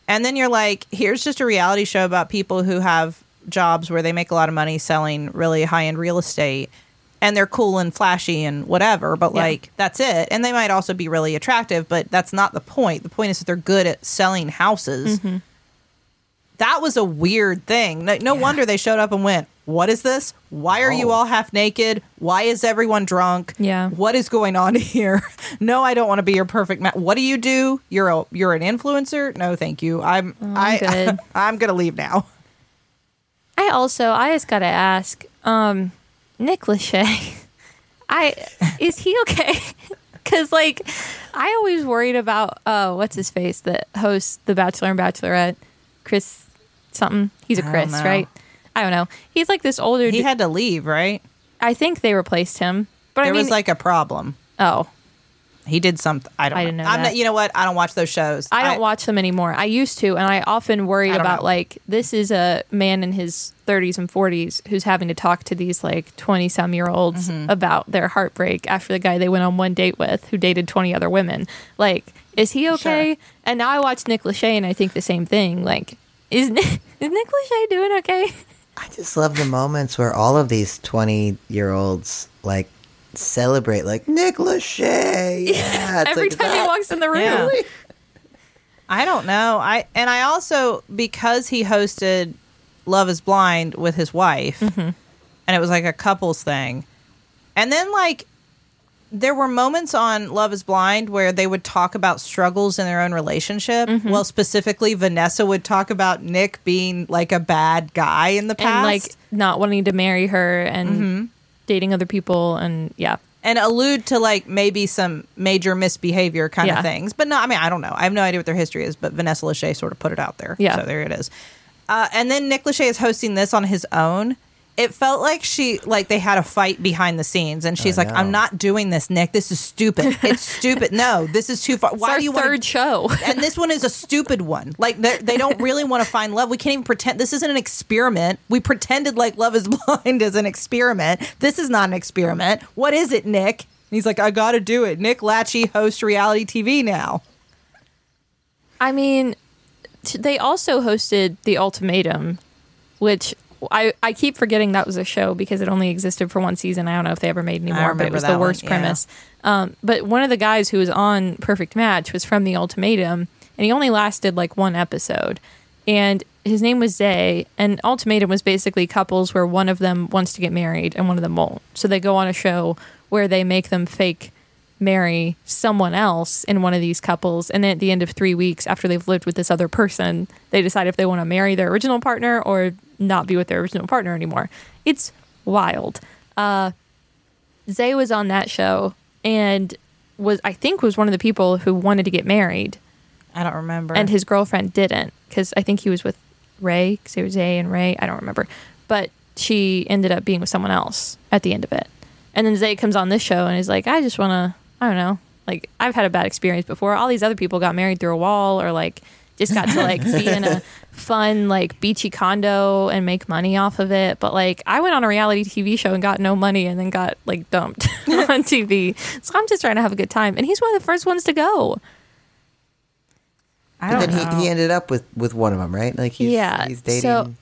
And then you're like, here's just a reality show about people who have jobs where they make a lot of money selling really high-end real estate and they're cool and flashy and whatever, but Yeah. like that's it. And they might also be really attractive, but that's not the point. The point is that they're good at selling houses Mm-hmm. That was a weird thing. No, no wonder they showed up and went, "What is this? Why are you Oh. all half naked? Why is everyone drunk? Yeah. what is going on here? no, I don't want to be your perfect match. What do you do? You're a you're an influencer? No, thank you. I'm I good. I'm gonna leave now. I also I just gotta ask, um, Nick Lachey, I is he okay? Because like I always worried about uh what's his face that hosts The Bachelor and Bachelorette, Chris something. He's a I don't Chris, know. right? I don't know. He's like this older. Dude. He du- had to leave, right? I think they replaced him, but There I mean, was like a problem. oh, He did something. I don't. I know. didn't know I'm that. not. You know what? I don't watch those shows. I don't watch them anymore. I used to, and I often don't about know. like this is a man in his 30s and 40s who's having to talk to these like 20 some year olds Mm-hmm. about their heartbreak after the guy they went on one date with who dated 20 other women. Like, is he okay? And now I watch Nick Lachey and I think the same thing. Like, is Nick, is Nick Lachey doing okay? I just love the moments where all of these 20 year olds like celebrate, like Nick Lachey. Yeah. It's Every like, time he that- walks in the room. Yeah. I don't know. I and I also because he hosted Love Is Blind with his wife, Mm-hmm. and it was like a couples thing, and then like there were moments on Love Is Blind where they would talk about struggles in their own relationship. Mm-hmm. Well, specifically, Vanessa would talk about Nick being like a bad guy in the past, And like not wanting to marry her and Mm-hmm. dating other people and yeah. and allude to like maybe some major misbehavior kind Yeah. of things. But no, I mean, I don't know. I have no idea what their history is, but Vanessa Lachey sort of put it out there. Yeah. So there it is. Uh, and then Nick Lachey is hosting this on his own. It felt like she, like they had a fight behind the scenes, and she's I like, "I'm not doing this, Nick. This is stupid. It's stupid. No, this is too far. It's Why our do you third want?" show. and this one is a stupid one. Like they they don't really want to find love. We can't even pretend. This isn't an experiment. We pretended like Love Is Blind is an experiment. This is not an experiment. What is it, Nick? And he's like, I got to do it. Nick Lachey hosts reality TV now. I mean, t- they also hosted The Ultimatum, which I, I keep forgetting that was a show because it only existed for one season. I don't know if they ever made any I more, but it was the one, worst yeah. premise. Um, but one of the guys who was on Perfect Match was from The Ultimatum, and he only lasted like one episode. And his name was Zay, and Ultimatum was basically couples where one of them wants to get married and one of them won't. So they go on a show where they make them fake marry someone else in one of these couples and then at the end of three weeks after they've lived with this other person they decide if they want to marry their original partner or not be with their original partner anymore it's wild uh zay was on that show and was i think was one of the people who wanted to get married I don't remember. and his girlfriend didn't because I think he was with Rae because it was Zay and Rae. I don't remember, but she ended up being with someone else at the end of it. And then Zay comes on this show and is like, I just want to, I don't know, like I've had a bad experience before. All these other people got married through a wall or like just got to like be in a fun like beachy condo and make money off of it. But like I went on a reality TV show and got no money and then got like dumped on TV. So I'm just trying to have a good time. And he's one of the first ones to go. I But don't then know. he, he ended up with, with one of them, right? Like he's, Yeah, he's dating. so-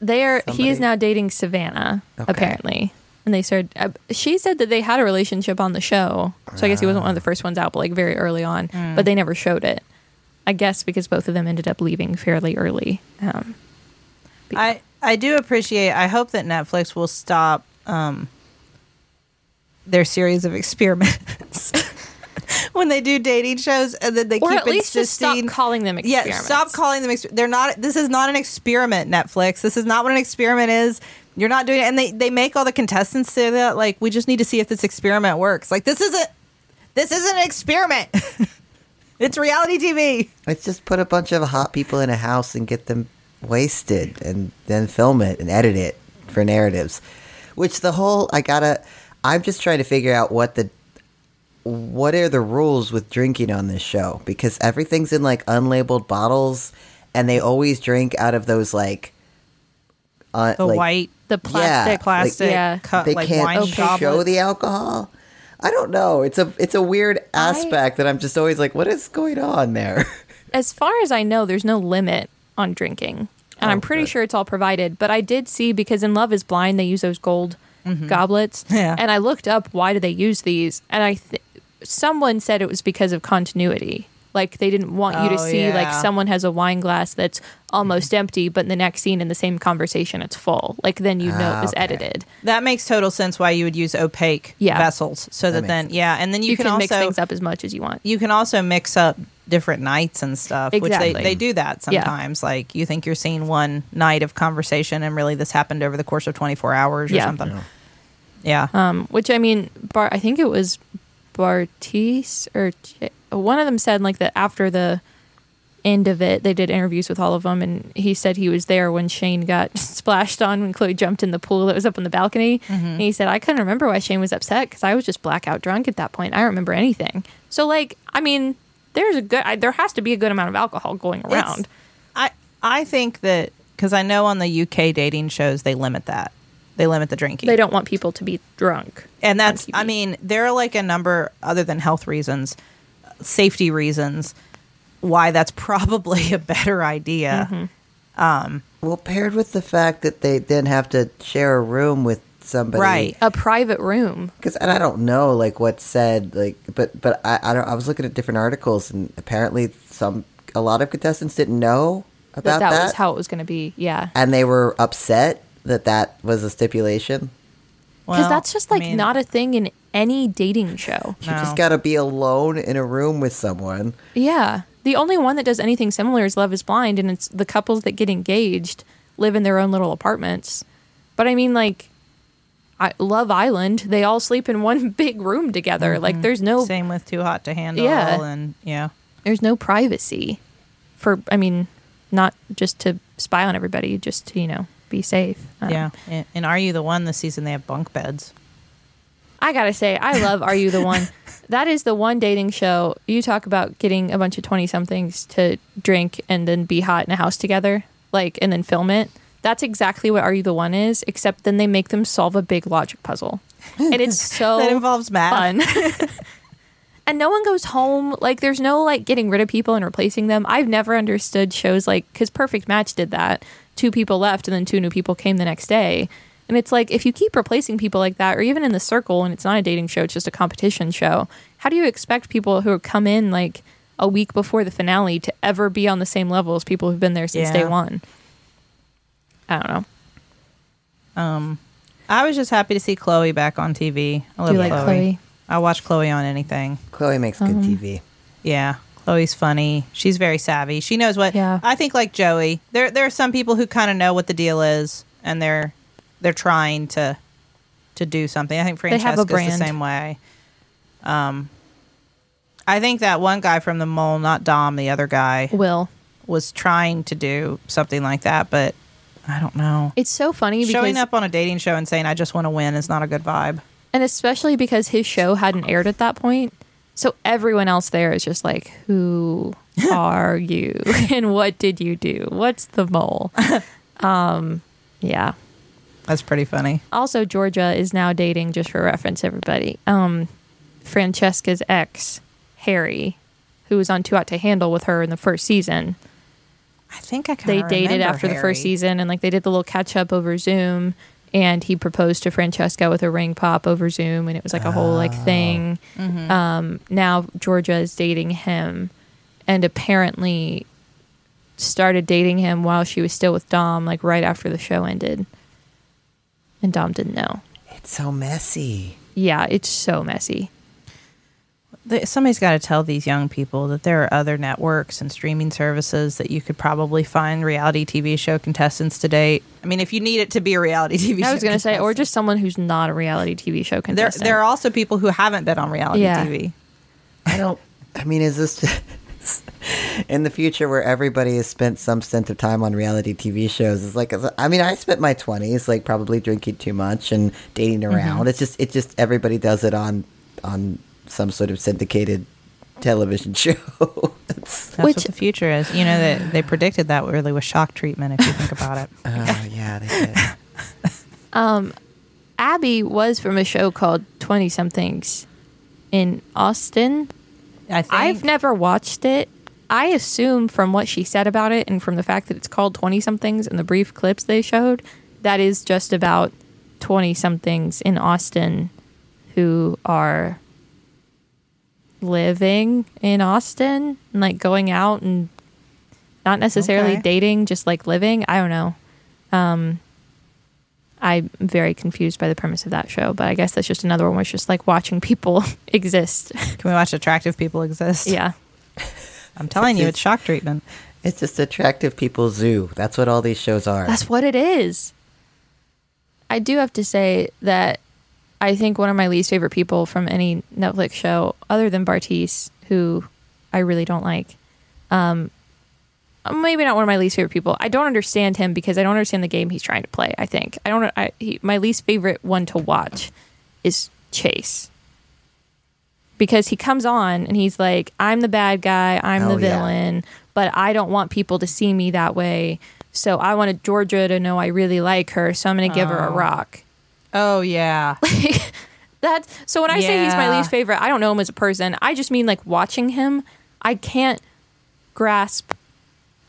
They're he is now dating Savannah Okay. apparently, and they started. Uh, she said that they had a relationship on the show, so I guess he wasn't one of the first ones out, but like very early on. Hmm. But they never showed it. I guess because both of them ended up leaving fairly early. Um, I I do appreciate. I hope that Netflix will stop um, their series of experiments when they do dating shows, and then they or keep at least just stop insisting. calling them experiments. yeah, stop calling them. Exper- they're not. This is not an experiment, Netflix. This is not what an experiment is. You're not doing it, and they they make all the contestants say that. Like, we just need to see if this experiment works. Like, this isn't. This isn't an experiment. it's reality TV. Let's just put a bunch of hot people in a house and get them wasted and then film it and edit it for narratives. Which the whole I gotta I'm just trying to figure out what the what are the rules with drinking on this show because everything's in like unlabeled bottles and they always drink out of those like uh, The like, white the Yeah, plastic, like- plastic yeah. cup, they like can't wine show goblets. the alcohol. I don't know. It's a it's a weird aspect that I'm just always like, what is going on there? as far as I know, there's no limit on drinking. And Oh, I'm pretty good. sure it's all provided. But I did see because in Love is Blind, they use those gold goblets. Mm-hmm. Yeah. And I looked up why do they use these? And I th- someone said it was because of continuity. Like they didn't want you to Oh, see like someone has a wine glass that's almost empty, but in the next scene in the same conversation it's full. Like then you know Ah, it was okay. edited. That makes total sense why you would use opaque Yeah. vessels, so that, makes then sense. yeah, and then you, You, can, can, also mix things up as much as you want. you can also mix up different nights and stuff, which they, they do that Yeah. sometimes. Like you think you're seeing one night of conversation, and really this happened over the course of 24 hours or Yeah. something. Yeah, Um, which I mean, Bar- I think it was Bartise or Ch- one of them said like that after the end of it, they did interviews with all of them, and he said he was there when Shayne got splashed on when Chloe jumped in the pool that was up on the balcony. Mm-hmm. And he said I couldn't remember why Shayne was upset because I was just blackout drunk at that point. I don't remember anything. So like, I mean, there's a good, I, there has to be a good amount of alcohol going It's- around. I I think that because I know on the UK dating shows they limit that. They limit the drinking. They don't want people to be drunk. and that's i mean there are like a number other than health reasons safety reasons why that's probably a better idea Mm-hmm. Well, paired with the fact that they then have to share a room with somebody, Right. A private room. Because and I don't know like what's said like, but but I I, don't, I was looking at different articles and apparently some a lot of contestants didn't know about that, that, was how it was going to be. Yeah. and they were upset that that was a stipulation. Because Well, that's just I like mean, not a thing in any dating show. You No. just got to be alone in a room with someone. Yeah. The only one that does anything similar is Love is Blind, and it's the couples that get engaged live in their own little apartments. But I mean, like, I, Love Island, they all sleep in one big room together. Like, mm-hmm. there's no Same with Too Hot to Handle. Yeah. And yeah. there's no privacy for. I mean, not just to spy on everybody, just to you know be safe. I don't Yeah. And, and Are You the One this season, they have bunk beds. I gotta say, I love Are You the One? that is the one dating show. You talk about getting a bunch of 20 somethings to drink and then be hot in a house together, like, and then film it. That's exactly what Are You the One is, except then they make them solve a big logic puzzle. And it's so that involves math. fun. and no one goes home. Like, there's no like getting rid of people and replacing them. I've never understood shows like, because Perfect Match did that. Two people left and then two new people came the next day. And it's like, if you keep replacing people like that, or even in the circle and it's not a dating show, it's just a competition show, how do you expect people who come in like a week before the finale to ever be on the same level as people who've been there since day one? I don't know. Um, I was just happy to see Chloe back on TV. I love Do you like Chloe. Chloe? I watch Chloe on anything. Chloe makes good Um, TV. Yeah. Chloe's funny. She's very savvy. She knows what Yeah. I think like Joey. There there are some people who kind of know what the deal is and they're they're trying to to do something. I think Francesca's the same way. Um I think that one guy from the mole, not Dom, the other guy, Will. was trying to do something like that, but I don't know. It's so funny because Showing up on a dating show and saying I just want to win is not a good vibe. and especially because his show hadn't aired at that point. So everyone else there is just like, "Who are you? and what did you do? What's the mole?" um, yeah. That's pretty funny. Also, Georgia is now dating, just for reference, everybody. Um, Francesca's ex, Harry, who was on Too Hot to Handle with her in the first season. I think I kind They dated after the first season, and like they did the little catch up over Zoom. And he proposed to Francesca with a ring pop over Zoom, and it was like a whole like thing. Um, now Georgia is dating him, and apparently started dating him while she was still with Dom, like right after the show ended. And Dom didn't know. It's so messy. Yeah, it's so messy. Somebody's got to tell these young people that there are other networks and streaming services that you could probably find reality TV show contestants to date. I mean, if you need it to be a reality TV show, I was gonna say, or just someone who's not a reality TV show there. contestant. There are also people who haven't been on reality Yeah. TV. I don't. I mean, is this just in the future where everybody has spent some stint of time on reality TV shows? It's like, I mean, I spent my twenties like probably drinking too much and dating mm-hmm. around. It's just, it just everybody does it on on some sort of syndicated television show. That's Which- what the future is. You know that they predicted that really with shock treatment. If you think about it, oh yeah, they did. Um, Abby was from a show called Twenty Somethings in Austin. I think I've never watched it. I assume from what she said about it and from the fact that it's called 20 somethings and the brief clips they showed, that is just about 20 somethings in Austin who are living in Austin and like going out and not necessarily Okay. dating, just like living. I don't know. Um, I'm very confused by the premise of that show, but I guess that's just another one where it's just like watching people exist. can we watch attractive people exist? yeah. I'm telling you, It's- it's shock treatment. It's just attractive people zoo. That's what all these shows are. That's what it is. I do have to say that I think one of my least favorite people from any Netflix show, other than Bartise, who I really don't like, um, maybe not one of my least favorite people. I don't understand him because I don't understand the game he's trying to play. I think I don't. I, he, my least favorite one to watch is Chase because he comes on and he's like, "I'm the bad guy. I'm Oh, the yeah. villain." but I don't want people to see me that way. So I wanted Georgia to know I really like her, so I'm going to give her a Oh. rock. Oh yeah, That so when I say he's my least favorite, I don't know him as a person. I just mean like watching him, I can't grasp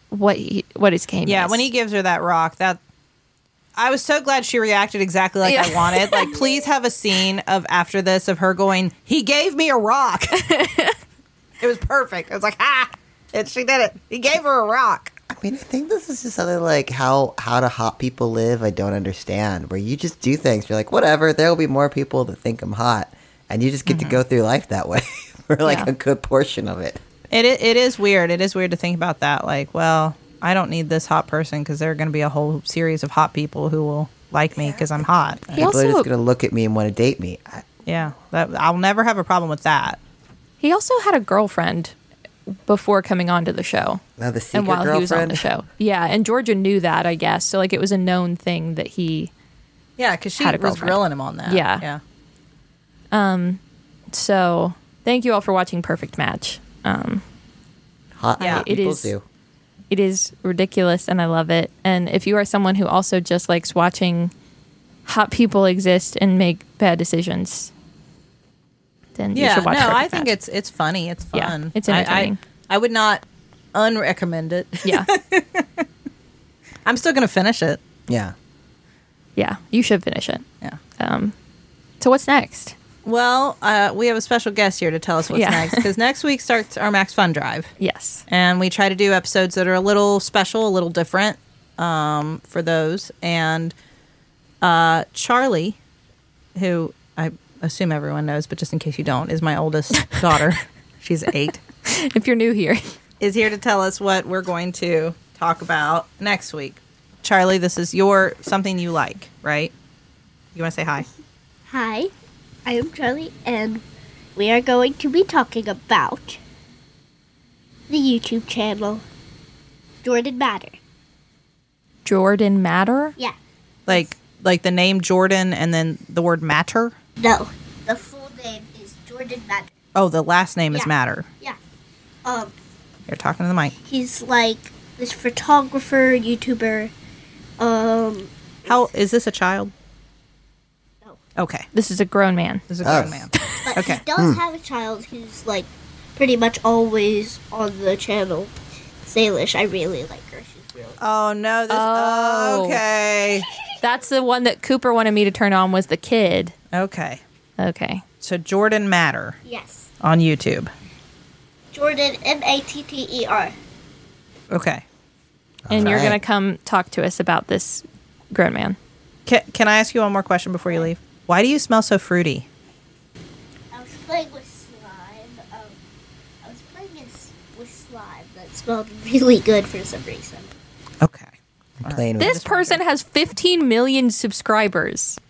what he, what his game Yeah, is. Yeah, when he gives her that rock, that I was so glad she reacted exactly like I wanted. Like, please have a scene of after this of her going, "He gave me a rock." it was perfect. I was like, "Ha!" And she did it. He gave her a rock. I mean, I think this is just something like how how do hot people live? I don't understand. Where you just do things, you're like, whatever. There will be more people that think I'm hot, and you just get to mm-hmm. go through life that way for like Yeah. a good portion of it. It i- it is weird. It is weird to think about that. Like, well, I don't need this hot person because there are going to be a whole series of hot people who will like me because I'm hot. He people are just gonna look at me and want to date me. I, Yeah, that I'll never have a problem with that. he also had a girlfriend before coming onto the show. now the secret and while girlfriend. he was on the show. Yeah, and Georgia knew that, I guess. So like it was a known thing that he Yeah, because she Had a was girlfriend. grilling him on that. Yeah. yeah. so thank you all for watching Perfect Match. Um hot Yeah, hot it people is- do. It is ridiculous and I love it. And if you are someone who also just likes watching hot people exist and make bad decisions, then you Yeah, should watch no, Perfect I think it's it's funny. It's Yeah, fun. it's I- I- entertaining. I, would not unrecommend it. Yeah. I'm still going to finish it. Yeah. yeah. You should finish it. Yeah. Um so what's next? Well, uh, we have a special guest here to tell us what's Yeah. next because next week starts our Max Fun Drive, Yes. and we try to do episodes that are a little special, a little different um, for those. And uh, Charlie, who I assume everyone knows, but just in case you don't, is my oldest daughter. She's eight. If you're new here. is here to tell us what we're going to talk about next week. Charlie, this is your something you like, right? You want to say hi? Hi, I am Charlie, and we are going to be talking about the YouTube channel Jordan Matter. Jordan Matter? Yeah, Like like the name Jordan and then the word matter? no, the full name is Jordan Matter. Oh, the last name is Yeah. matter. Yeah, um, You're talking to the mic. he's like this photographer, YouTuber. Um, How is this a child? No. Okay. This is a grown man. This is a Oh. grown man. but Okay. he hmm. does have a child who's like pretty much always on the channel. Salish, I really like her. She's really Oh no, this oh. oh. okay. That's the one that Cooper wanted me to turn on was the kid. Okay. Okay. So Jordan Matter yes. on YouTube. Jordan M A T T E R. Okay. And you're Alright. going to come talk to us about this grown man. Can, can I ask you one more question before you leave? Why do you smell so fruity? I was playing with slime. Um, I was playing with, with slime that smelled really good for some reason. Okay. Playing with This person has 15 million subscribers.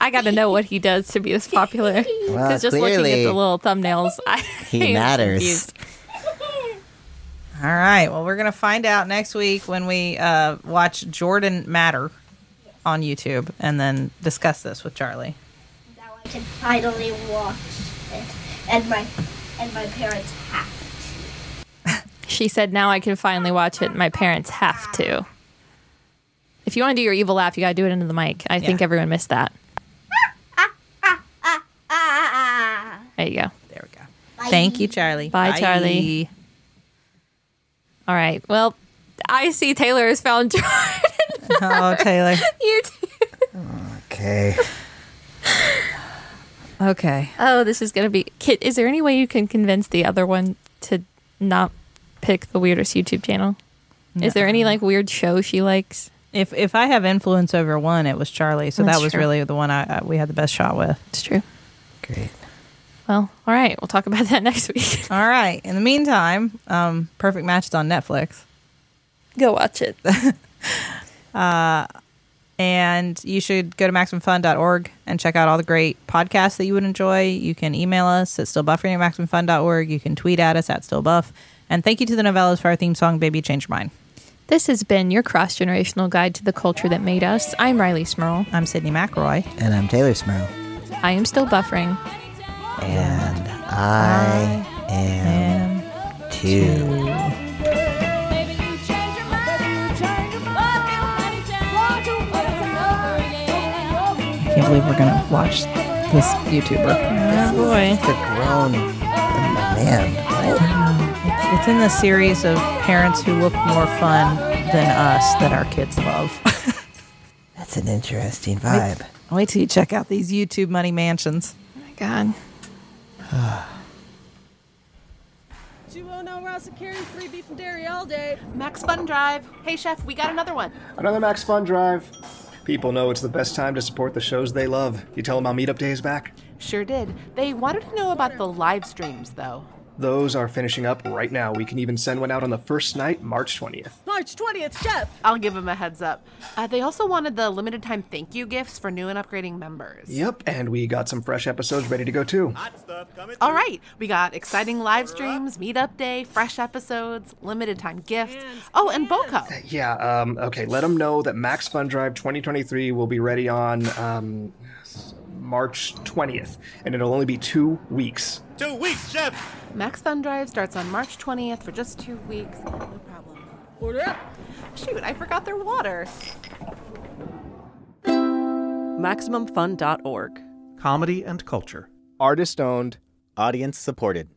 I got to know what he does to be this popular. Well, Because just looking at clearly the little thumbnails, I he matters. confused. All right. Well, we're going to find out next week when we uh, watch Jordan Matter on YouTube and then discuss this with Charlie. Now I can finally watch it, and my and my parents have to. She said, now I can finally watch it. My parents have to. If you want to do your evil laugh, you got to do it into the mic. I think everyone missed that. Ah! There you go. There we go. Thank you, Charlie. Bye, Charlie. All right. Well, I see Teylor has found Jordan. Oh, Teylor. YouTube. Okay. Okay. Oh, this is gonna be. Kit, is there any way you can convince the other one to not pick the weirdest YouTube channel? Is there any like weird show she likes? If if I have influence over one, it was Charlie. So That's that was true. really the one I, I we had the best shot with. It's true. Great. Well, all right. We'll talk about that next week. All right. In the meantime, um, Perfect Match is on Netflix. Go watch it. Uh, and you should go to MaximumFun.org and check out all the great podcasts that you would enjoy. You can email us at stillbuffering at MaximumFun.org. You can tweet at us at stillbuff. And thank you to the Nouvellas for our theme song, Baby Change Your Mind. This has been your cross generational guide to the culture that made us. I'm Rileigh Smirl. I'm Sydnee McElroy. And I'm Teylor Smirl. I am still buffering. And I am too. I can't believe we're going to watch this YouTuber. Oh boy. The grown man. What? Um, it's in the series of parents who look more fun than us that our kids love. That's an interesting vibe. Wait till you check out these YouTube money mansions. Oh my God. 209 Rouse and Carry, three beef and dairy all day. Max Fun Drive. Hey, Chef, we got another one. Another Max Fun Drive. People know it's the best time to support the shows they love. You tell them how Meetup Day is back? Sure did. They wanted to know about the live streams, though. Those are finishing up right now. We can even send one out on the first night, March 20th. March 20th, Chef. I'll give them a heads up. Uh, they also wanted the limited time thank you gifts for new and upgrading members. Yep, and we got some fresh episodes ready to go too. All right, we got exciting live streams, meetup day, fresh episodes, limited time gifts. Oh, and BOCO. Yeah, um, okay, let them know that Max Fun Drive 2023 will be ready on um, March 20th, and it'll only be two weeks. Two weeks, Chef! Max Fun Drive starts on March 20th for just two weeks. No problem. Order up. Shoot, I forgot their water. MaximumFun.org. Comedy and culture. Artist owned. Audience supported.